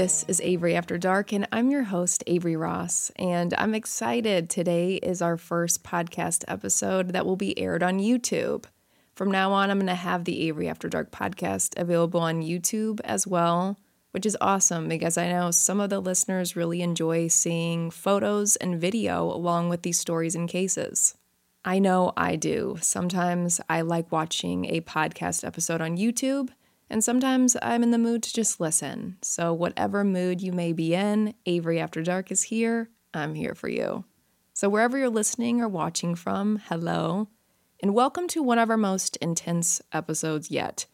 This is Avery After Dark, and I'm your host, Avery Ross. And I'm excited. Today is our first podcast episode that will be aired on YouTube. From now on, I'm going to have the Avery After Dark podcast available on YouTube as well, which is awesome because I know some of the listeners really enjoy seeing photos and video along with these stories and cases. I know I do. Sometimes I like watching a podcast episode on YouTube, and sometimes I'm in the mood to just listen. So, whatever mood you may be in, Avery After Dark is here. I'm here for you. So, wherever you're listening or watching from, hello, and welcome to one of our most intense episodes yet.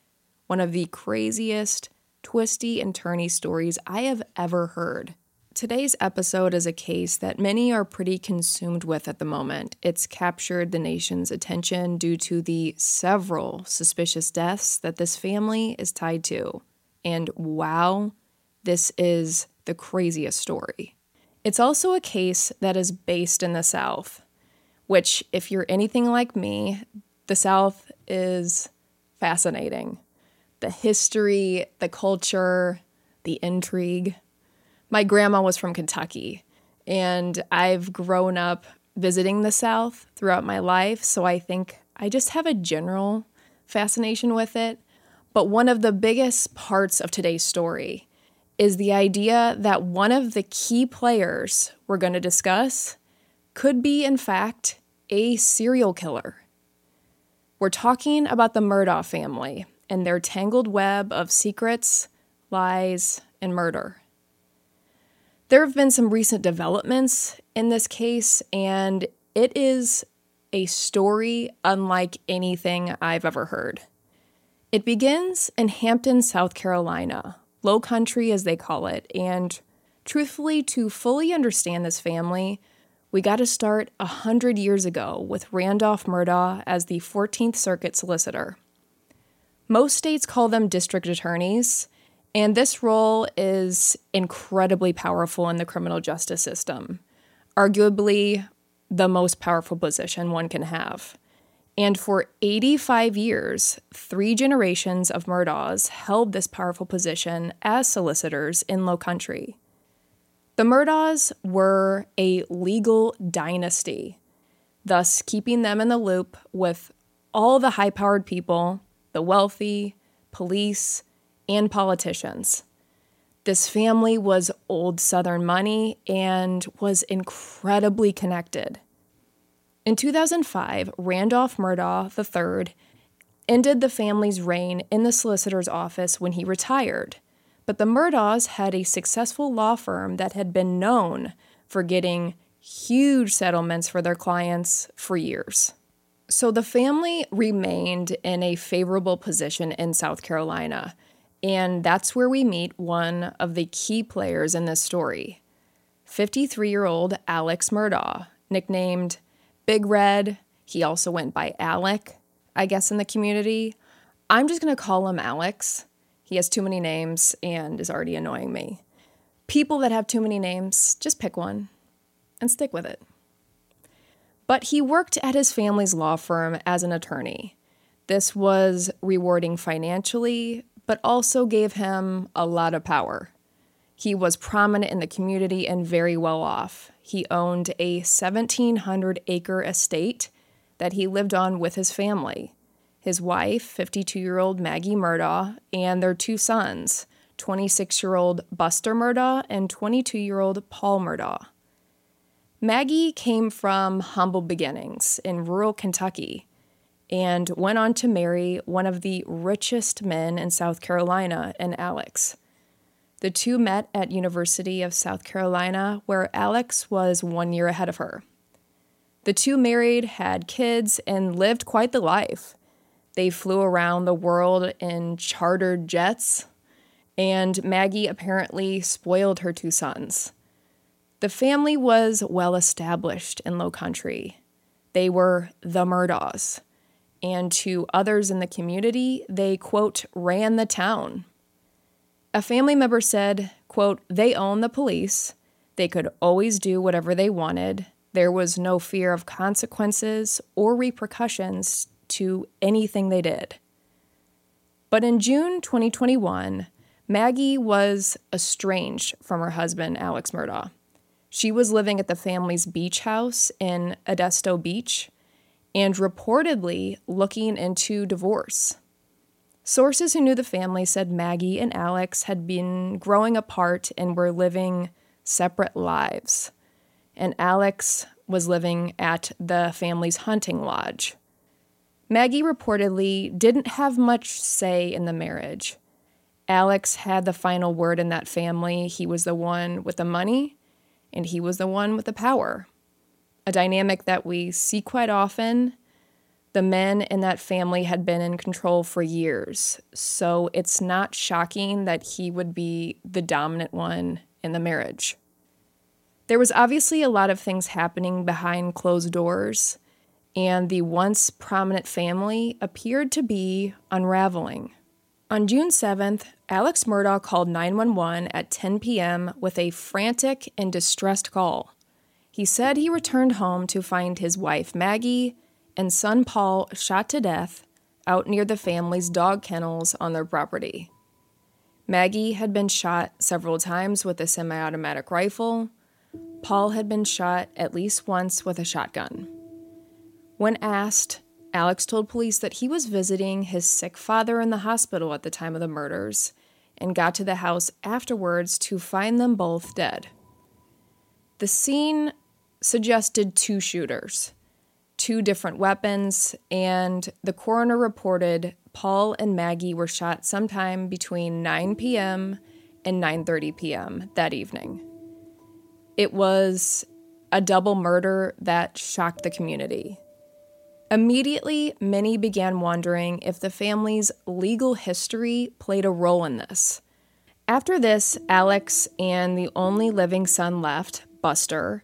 One of the craziest, twisty, and turny stories I have ever heard. Today's episode is a case that many are pretty consumed with at the moment. It's captured the nation's attention due to the several suspicious deaths that this family is tied to. And wow, this is the craziest story. It's also a case that is based in the South, which, if you're anything like me, the South is fascinating. The history, the culture, the intrigue my grandma was from Kentucky, and I've grown up visiting the South throughout my life. So I think I just have a general fascination with it. But one of the biggest parts of today's story is the idea that one of the key players we're going to discuss could be, in fact, a serial killer. We're talking about the Murdaugh family and their tangled web of secrets, lies, and murder. There have been some recent developments in this case, and it is a story unlike anything I've ever heard. It begins in Hampton, South Carolina, low country as they call it, and truthfully, to fully understand this family, we got to start a hundred years ago with Randolph Murdaugh as the 14th Circuit solicitor. Most states call them district attorneys, and this role is incredibly powerful in the criminal justice system, arguably the most powerful position one can have. And for 85 years, three generations of Murdaughs held this powerful position as solicitors in Low Country. The Murdaughs were a legal dynasty, thus keeping them in the loop with all the high powered people, the wealthy, police, and politicians. This family was old Southern money and was incredibly connected. In 2005, Randolph Murdaugh III ended the family's reign in the solicitor's office when he retired. But the Murdaughs had a successful law firm that had been known for getting huge settlements for their clients for years. So the family remained in a favorable position in South Carolina and that's where we meet one of the key players in this story 53 year old Alex Murdaugh, nicknamed Big Red. He also went by Alec, I guess, in the community. I'm just to call him Alex. He has too many names and is already annoying me. People that have too many names, just pick one and stick with it. But he worked at his family's law firm as an attorney. This was rewarding financially, but also gave him a lot of power. He was prominent in the community and very well off. He owned a 1,700 acre estate that he lived on with his family his wife, 52 year old Maggie Murdaugh, and their two sons, 26 year old Buster Murdaugh and 22 year old Paul Murdaugh. Maggie came from humble beginnings in rural Kentucky and went on to marry one of the richest men in South Carolina, and Alex. The two met at University of South Carolina, where Alex was one year ahead of her. The two married, had kids, and lived quite the life. They flew around the world in chartered jets, and Maggie apparently spoiled her two sons. The family was well established in Low Country. They were the Murdaughs and to others in the community, they, quote, ran the town. A family member said, quote, they own the police. They could always do whatever they wanted. There was no fear of consequences or repercussions to anything they did. But in June 2021, Maggie was estranged from her husband, Alex Murdaugh. She was living at the family's beach house in Edisto Beach and reportedly looking into divorce. Sources who knew the family said Maggie and Alex had been growing apart and were living separate lives. And Alex was living at the family's hunting lodge. Maggie reportedly didn't have much say in the marriage. Alex had the final word in that family. He was the one with the money, and he was the one with the power. A dynamic that we see quite often. The men in that family had been in control for years, so it's not shocking that he would be the dominant one in the marriage. There was obviously a lot of things happening behind closed doors, and the once prominent family appeared to be unraveling. On June 7th, Alex Murdaugh called 911 at 10 p.m. with a frantic and distressed call. He said he returned home to find his wife Maggie and son Paul shot to death out near the family's dog kennels on their property. Maggie had been shot several times with a semi automatic rifle, Paul had been shot at least once with a shotgun. When asked, Alex told police that he was visiting his sick father in the hospital at the time of the murders and got to the house afterwards to find them both dead. The scene suggested two shooters, two different weapons, and the coroner reported Paul and Maggie were shot sometime between 9 p.m. and 9:30 p.m. that evening. It was a double murder that shocked the community. Immediately, many began wondering if the family's legal history played a role in this. After this, Alex and the only living son left, Buster,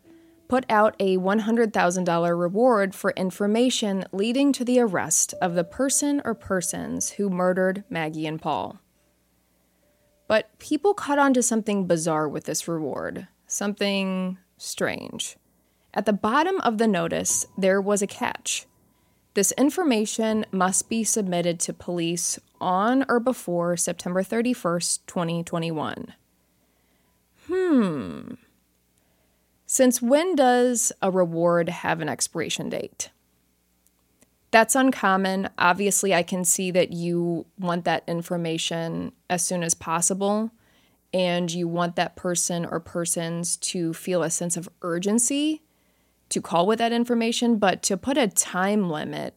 put out a $100,000 reward for information leading to the arrest of the person or persons who murdered Maggie and Paul. But people caught on to something bizarre with this reward something strange. At the bottom of the notice, there was a catch. This information must be submitted to police on or before September 31st, 2021. Hmm. Since when does a reward have an expiration date? That's uncommon. Obviously, I can see that you want that information as soon as possible and you want that person or persons to feel a sense of urgency to call with that information, but to put a time limit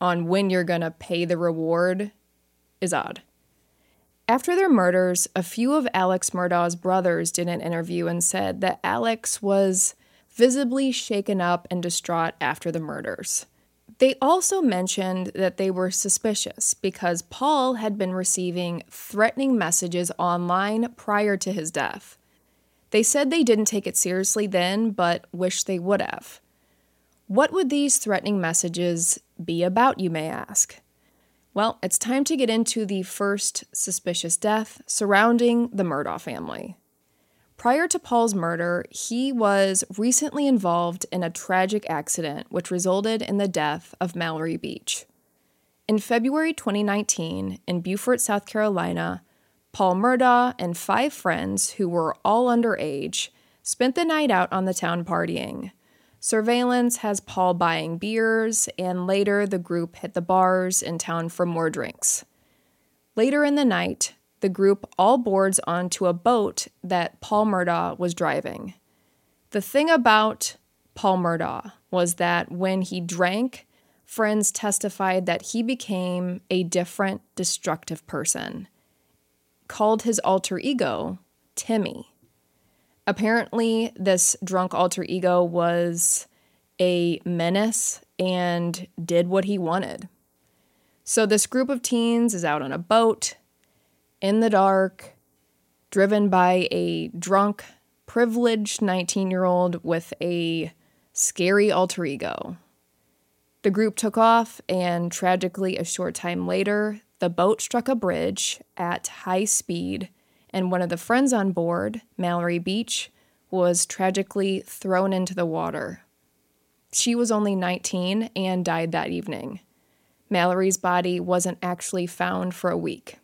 on when you're going to pay the reward is odd. After their murders, a few of Alex Murdaugh's brothers did an interview and said that Alex was visibly shaken up and distraught after the murders. They also mentioned that they were suspicious because Paul had been receiving threatening messages online prior to his death. They said they didn't take it seriously then, but wish they would have. What would these threatening messages be about, you may ask? Well, it's time to get into the first suspicious death surrounding the Murdaugh family. Prior to Paul's murder, he was recently involved in a tragic accident which resulted in the death of Mallory Beach. In February 2019, in Beaufort, South Carolina, Paul Murdaugh and five friends, who were all underage, spent the night out on the town partying. Surveillance has Paul buying beers, and later the group hit the bars in town for more drinks. Later in the night, the group all boards onto a boat that Paul Murdaugh was driving. The thing about Paul Murdaugh was that when he drank, friends testified that he became a different, destructive person, called his alter ego Timmy. Apparently, this drunk alter ego was a menace and did what he wanted. So, this group of teens is out on a boat in the dark, driven by a drunk, privileged 19 year old with a scary alter ego. The group took off, and tragically, a short time later, the boat struck a bridge at high speed, and one of the friends on board, Mallory Beach, was tragically thrown into the water. She was only 19 and died that evening. Mallory's body wasn't actually found for a week.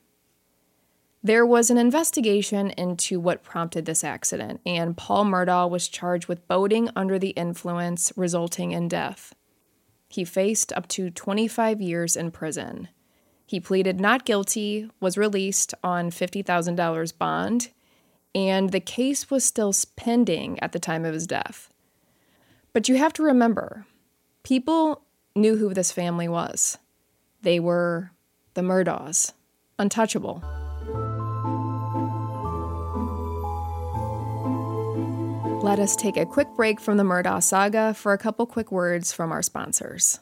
There was an investigation into what prompted this accident, and Paul Murdaugh was charged with boating under the influence, resulting in death. He faced up to 25 years in prison. He pleaded not guilty, was released on $50,000 bond, and the case was still pending at the time of his death. But you have to remember, people knew who this family was. They were the Murdaughs, untouchable. Let us take a quick break from the Murdaugh saga for a couple quick words from our sponsors.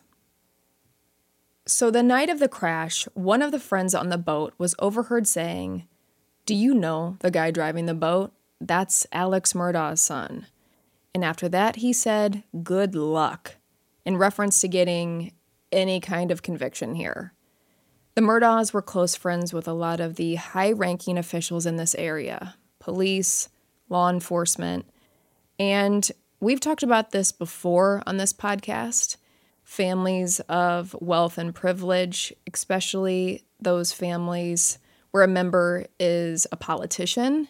So, the night of the crash, one of the friends on the boat was overheard saying, Do you know the guy driving the boat? That's Alex Murdaugh's son. And after that, he said, Good luck, in reference to getting any kind of conviction here. The Murdaughs were close friends with a lot of the high ranking officials in this area police, law enforcement, and we've talked about this before on this podcast. Families of wealth and privilege, especially those families where a member is a politician,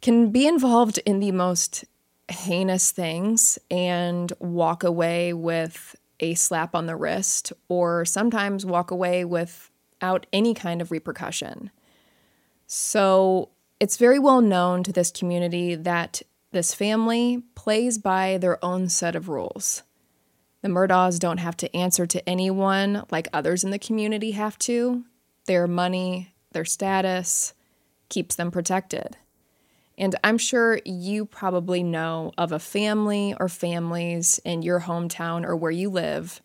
can be involved in the most heinous things and walk away with a slap on the wrist or sometimes walk away without any kind of repercussion. So it's very well known to this community that this family plays by their own set of rules. The Murdaughs don't have to answer to anyone like others in the community have to. Their money, their status keeps them protected. And I'm sure you probably know of a family or families in your hometown or where you live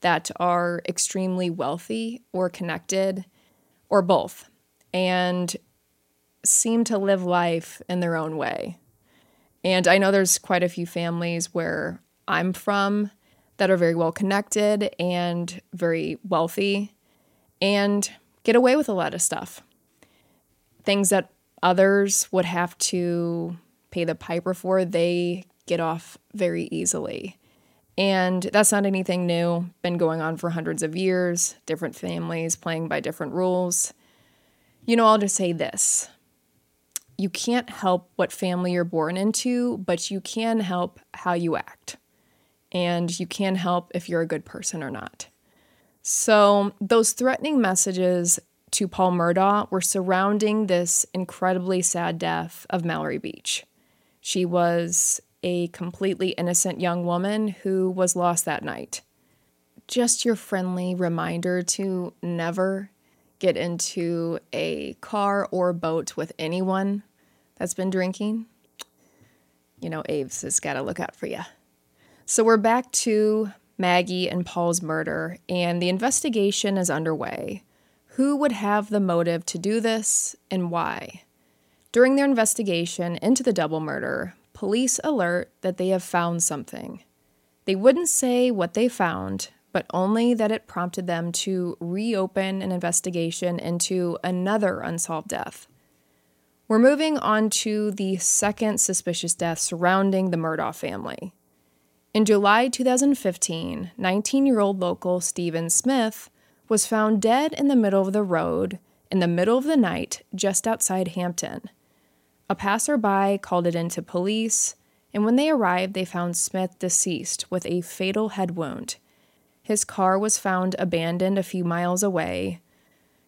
that are extremely wealthy or connected or both and seem to live life in their own way. And I know there's quite a few families where I'm from that are very well connected and very wealthy and get away with a lot of stuff. Things that others would have to pay the piper for, they get off very easily. And that's not anything new, been going on for hundreds of years, different families playing by different rules. You know, I'll just say this you can't help what family you're born into, but you can help how you act. And you can help if you're a good person or not. So, those threatening messages to Paul Murdaugh were surrounding this incredibly sad death of Mallory Beach. She was a completely innocent young woman who was lost that night. Just your friendly reminder to never get into a car or boat with anyone that's been drinking. You know, Aves has got to look out for you. So we're back to Maggie and Paul's murder, and the investigation is underway. Who would have the motive to do this and why? During their investigation into the double murder, police alert that they have found something. They wouldn't say what they found, but only that it prompted them to reopen an investigation into another unsolved death. We're moving on to the second suspicious death surrounding the Murdaugh family. In July 2015, 19 year old local Stephen Smith was found dead in the middle of the road in the middle of the night just outside Hampton. A passerby called it into police, and when they arrived, they found Smith deceased with a fatal head wound. His car was found abandoned a few miles away.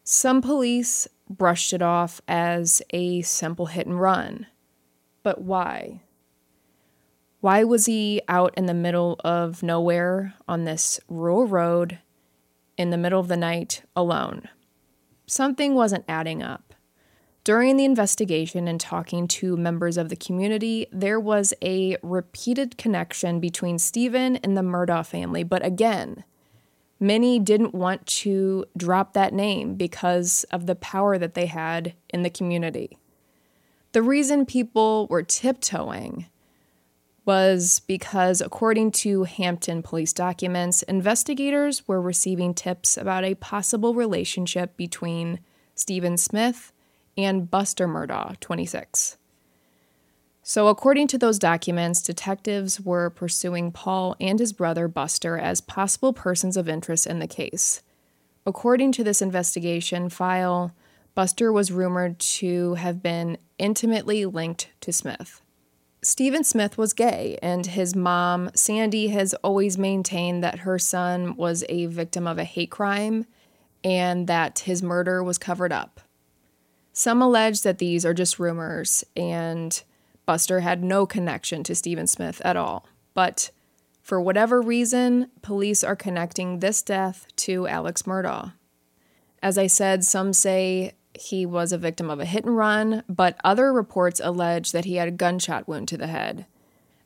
Some police brushed it off as a simple hit and run. But why? Why was he out in the middle of nowhere on this rural road in the middle of the night alone. Something wasn't adding up. During the investigation and talking to members of the community, there was a repeated connection between Stephen and the Murdaugh family, but again, many didn't want to drop that name because of the power that they had in the community. The reason people were tiptoeing was because, according to Hampton police documents, investigators were receiving tips about a possible relationship between Stephen Smith and Buster Murdaugh, 26. So, according to those documents, detectives were pursuing Paul and his brother Buster as possible persons of interest in the case. According to this investigation file, Buster was rumored to have been intimately linked to Smith. Stephen Smith was gay, and his mom, Sandy, has always maintained that her son was a victim of a hate crime and that his murder was covered up. Some allege that these are just rumors and Buster had no connection to Stephen Smith at all. But for whatever reason, police are connecting this death to Alex Murdaugh. As I said, some say he was a victim of a hit and run, but other reports allege that he had a gunshot wound to the head.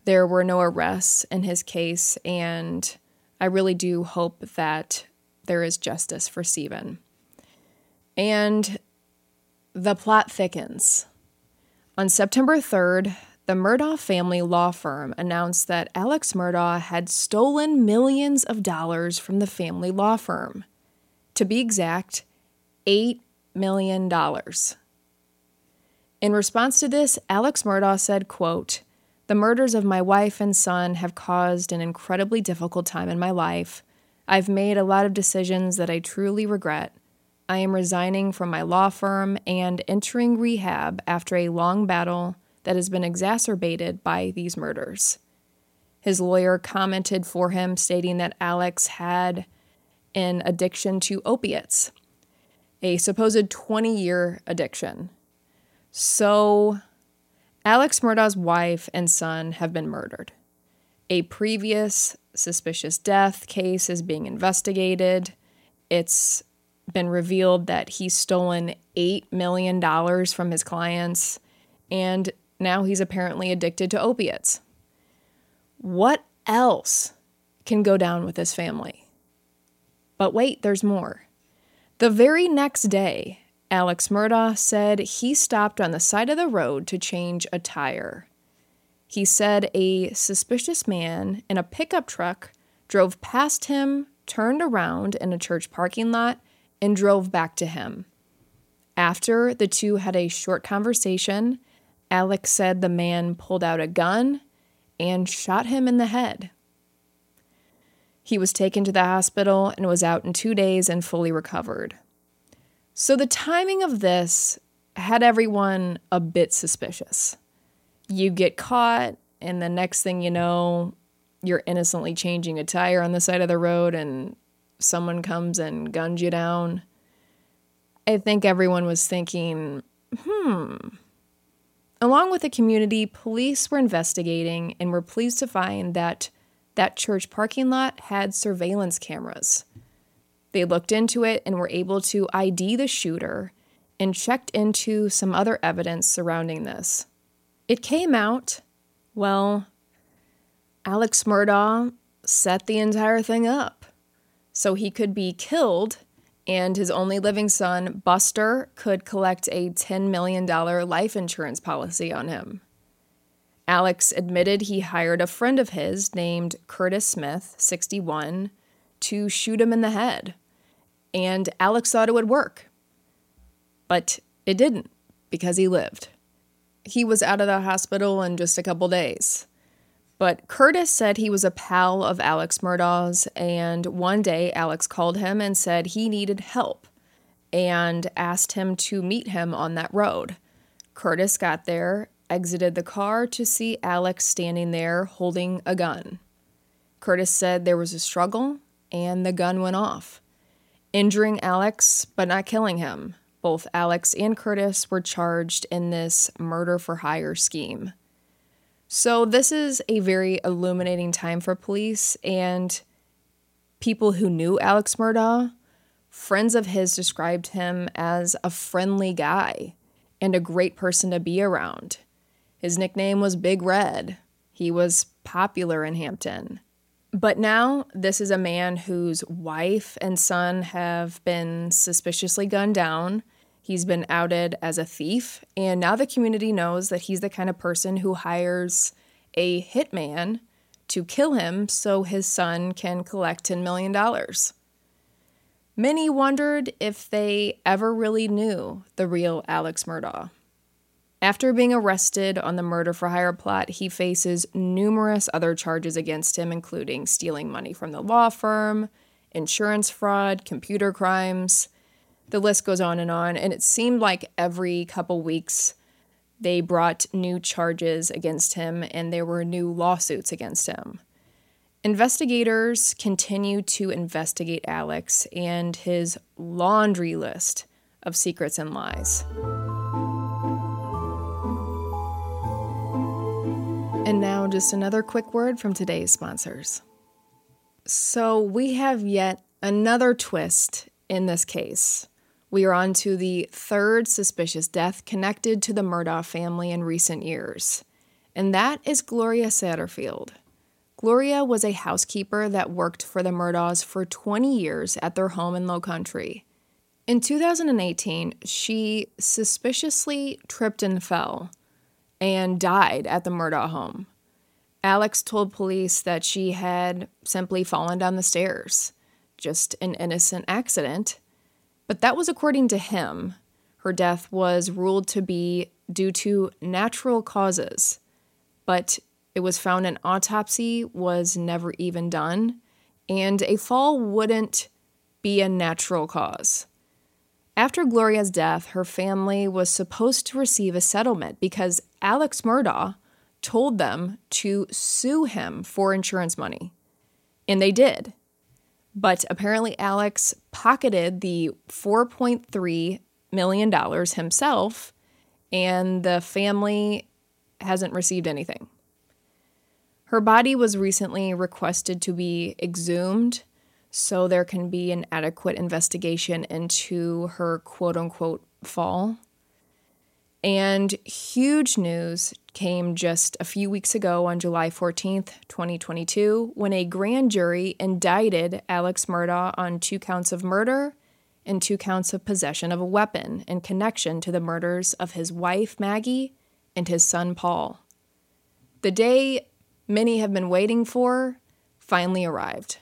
There were no arrests in his case, and I really do hope that there is justice for Stephen. And the plot thickens. On September 3rd, the Murdaugh family law firm announced that Alex Murdaugh had stolen millions of dollars from the family law firm. To be exact, $8 million. dollars. In response to this, Alex Murdaugh said, quote, The murders of my wife and son have caused an incredibly difficult time in my life. I've made a lot of decisions that I truly regret. I am resigning from my law firm and entering rehab after a long battle that has been exacerbated by these murders. His lawyer commented for him, stating that Alex had an addiction to opiates, a supposed 20 year addiction. So, Alex Murdaugh's wife and son have been murdered. A previous suspicious death case is being investigated. It's been revealed that he's stolen $8 million from his clients, and now he's apparently addicted to opiates. What else can go down with this family? But wait, there's more. The very next day, Alex Murdaugh said he stopped on the side of the road to change a tire. He said a suspicious man in a pickup truck drove past him, turned around in a church parking lot, and drove back to him. After the two had a short conversation, Alex said the man pulled out a gun and shot him in the head. He was taken to the hospital and was out in two days and fully recovered. So the timing of this had everyone a bit suspicious. You get caught, and the next thing you know, you're innocently changing a tire on the side of the road and someone comes and guns you down. I think everyone was thinking, hmm, Along with the community, police were investigating and were pleased to find that that church parking lot had surveillance cameras. They looked into it and were able to ID the shooter and checked into some other evidence surrounding this. It came out, well, Alex Murdaugh set the entire thing up so he could be killed and his only living son, Buster, could collect a $10 million life insurance policy on him. Alex admitted he hired a friend of his named Curtis Smith, 61, to shoot him in the head. And Alex thought it would work. But it didn't because he lived. He was out of the hospital in just a couple days. But Curtis said he was a pal of Alex Murdaugh's, and one day Alex called him and said he needed help and asked him to meet him on that road. Curtis got there, exited the car to see Alex standing there holding a gun. Curtis said there was a struggle and the gun went off, injuring Alex but not killing him. Both Alex and Curtis were charged in this murder for hire scheme. So, this is a very illuminating time for police and people who knew Alex Murdaugh. Friends of his described him as a friendly guy and a great person to be around. His nickname was Big Red. He was popular in Hampton. But now, this is a man whose wife and son have been suspiciously gunned down He's been outed as a thief, and now the community knows that he's the kind of person who hires a hitman to kill him so his son can collect $10 million. Many wondered if they ever really knew the real Alex Murdaugh. After being arrested on the murder for hire plot, he faces numerous other charges against him, including stealing money from the law firm, insurance fraud, computer crimes. The list goes on and on. And it seemed like every couple weeks they brought new charges against him and there were new lawsuits against him. Investigators continue to investigate Alex and his laundry list of secrets and lies. And now, just another quick word from today's sponsors. So, we have yet another twist in this case. We are on to the third suspicious death connected to the Murdaugh family in recent years, and that is Gloria Satterfield. Gloria was a housekeeper that worked for the Murdaughs for 20 years at their home in Low Country. In 2018, she suspiciously tripped and fell and died at the Murdaugh home. Alex told police that she had simply fallen down the stairs, just an innocent accident. But that was according to him. Her death was ruled to be due to natural causes, but it was found an autopsy was never even done, and a fall wouldn't be a natural cause. After Gloria's death, her family was supposed to receive a settlement because Alex Murdaugh told them to sue him for insurance money. And they did. But apparently, Alex pocketed the $4.3 million himself, and the family hasn't received anything. Her body was recently requested to be exhumed so there can be an adequate investigation into her quote unquote fall. And huge news came just a few weeks ago on July 14th, 2022, when a grand jury indicted Alex Murdaugh on two counts of murder and two counts of possession of a weapon in connection to the murders of his wife, Maggie, and his son, Paul. The day many have been waiting for finally arrived.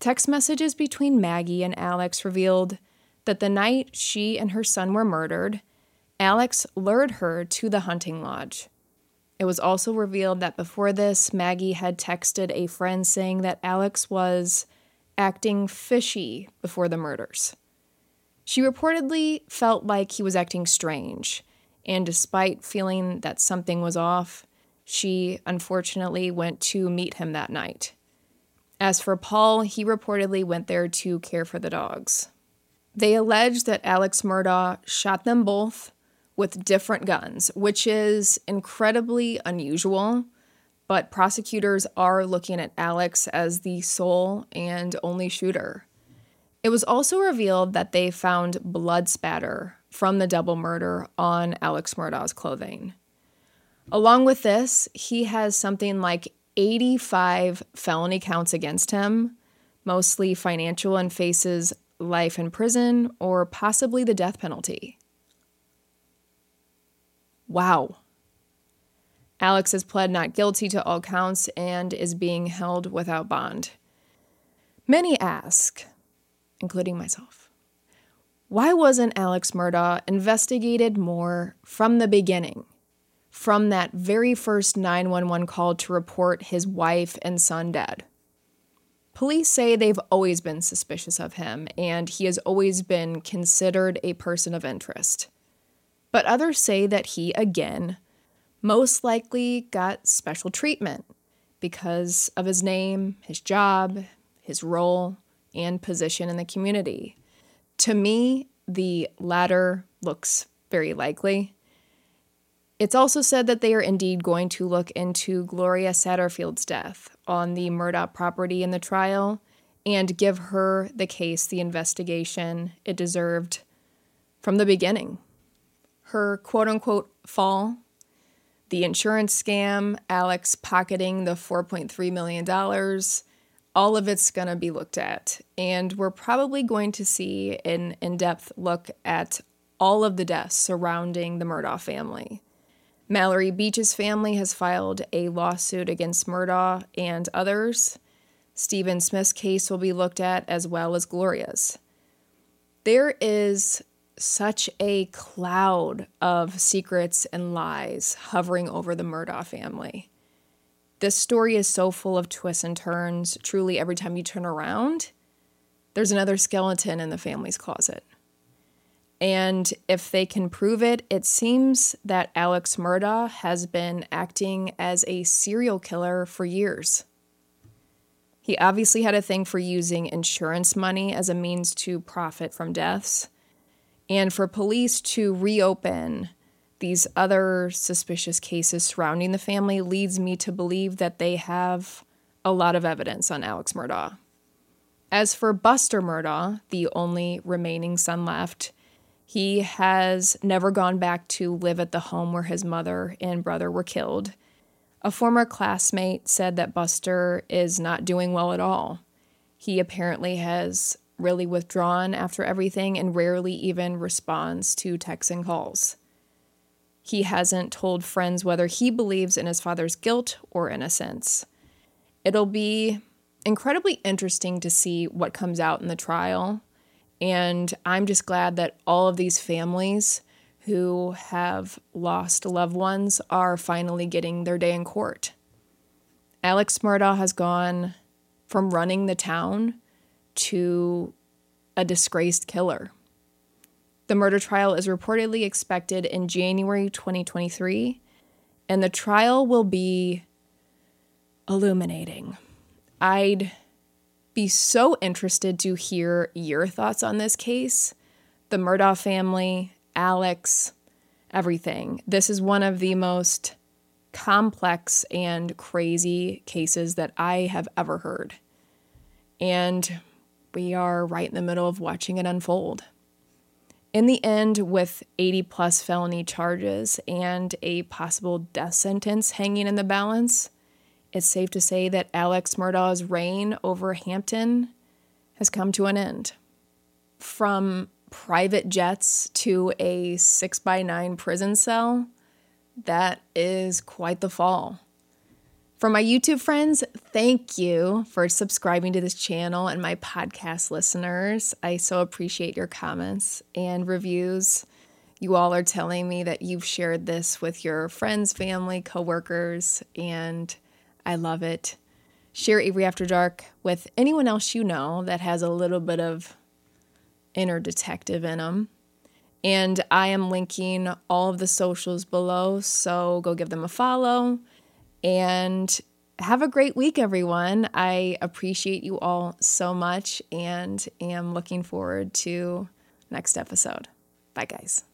Text messages between Maggie and Alex revealed that the night she and her son were murdered, Alex lured her to the hunting lodge. It was also revealed that before this, Maggie had texted a friend saying that Alex was acting fishy before the murders. She reportedly felt like he was acting strange, and despite feeling that something was off, she unfortunately went to meet him that night. As for Paul, he reportedly went there to care for the dogs. They allege that Alex Murdaugh shot them both with different guns, which is incredibly unusual, but prosecutors are looking at Alex as the sole and only shooter. It was also revealed that they found blood spatter from the double murder on Alex Murdaugh's clothing. Along with this, he has something like 85 felony counts against him, mostly financial, and faces life in prison or possibly the death penalty. Wow. Alex has pled not guilty to all counts and is being held without bond. Many ask, including myself, why wasn't Alex Murdaugh investigated more from the beginning? From that very first 911 call to report his wife and son dead. Police say they've always been suspicious of him, and he has always been considered a person of interest. But others say that he, again, most likely got special treatment because of his name, his job, his role, and position in the community. To me, the latter looks very likely. It's also said that they are indeed going to look into Gloria Satterfield's death on the Murdaugh property in the trial and give her the case, the investigation it deserved from the beginning. Her quote unquote fall, the insurance scam, Alex pocketing the $4.3 million, all of it's going to be looked at. And we're probably going to see an in depth look at all of the deaths surrounding the Murdaugh family. Mallory Beach's family has filed a lawsuit against Murdaugh and others. Stephen Smith's case will be looked at as well as Gloria's. There is such a cloud of secrets and lies hovering over the Murdaugh family. This story is so full of twists and turns. Truly, every time you turn around, there's another skeleton in the family's closet. And if they can prove it, it seems that Alex Murdaugh has been acting as a serial killer for years. He obviously had a thing for using insurance money as a means to profit from deaths. And for police to reopen these other suspicious cases surrounding the family leads me to believe that they have a lot of evidence on Alex Murdaugh. As for Buster Murdaugh, the only remaining son left, he has never gone back to live at the home where his mother and brother were killed. A former classmate said that Buster is not doing well at all. He apparently has really withdrawn after everything and rarely even responds to texts and calls. He hasn't told friends whether he believes in his father's guilt or innocence. It'll be incredibly interesting to see what comes out in the trial. And I'm just glad that all of these families who have lost loved ones are finally getting their day in court. Alex Murdaugh has gone from running the town to a disgraced killer. The murder trial is reportedly expected in January 2023, and the trial will be illuminating. I'd be so interested to hear your thoughts on this case, the Murdaugh family, Alex, everything. This is one of the most complex and crazy cases that I have ever heard. And we are right in the middle of watching it unfold. In the end, with 80 plus felony charges and a possible death sentence hanging in the balance, it's safe to say that Alex Murdaugh's reign over Hampton has come to an end. From private jets to a 6 by 9 prison cell, that is quite the fall. For my YouTube friends, thank you for subscribing to this channel and my podcast listeners. I so appreciate your comments and reviews. You all are telling me that you've shared this with your friends, family, coworkers, and I love it. Share Avery After Dark with anyone else you know that has a little bit of inner detective in them. And I am linking all of the socials below, so go give them a follow and have a great week, everyone. I appreciate you all so much and am looking forward to next episode. Bye, guys.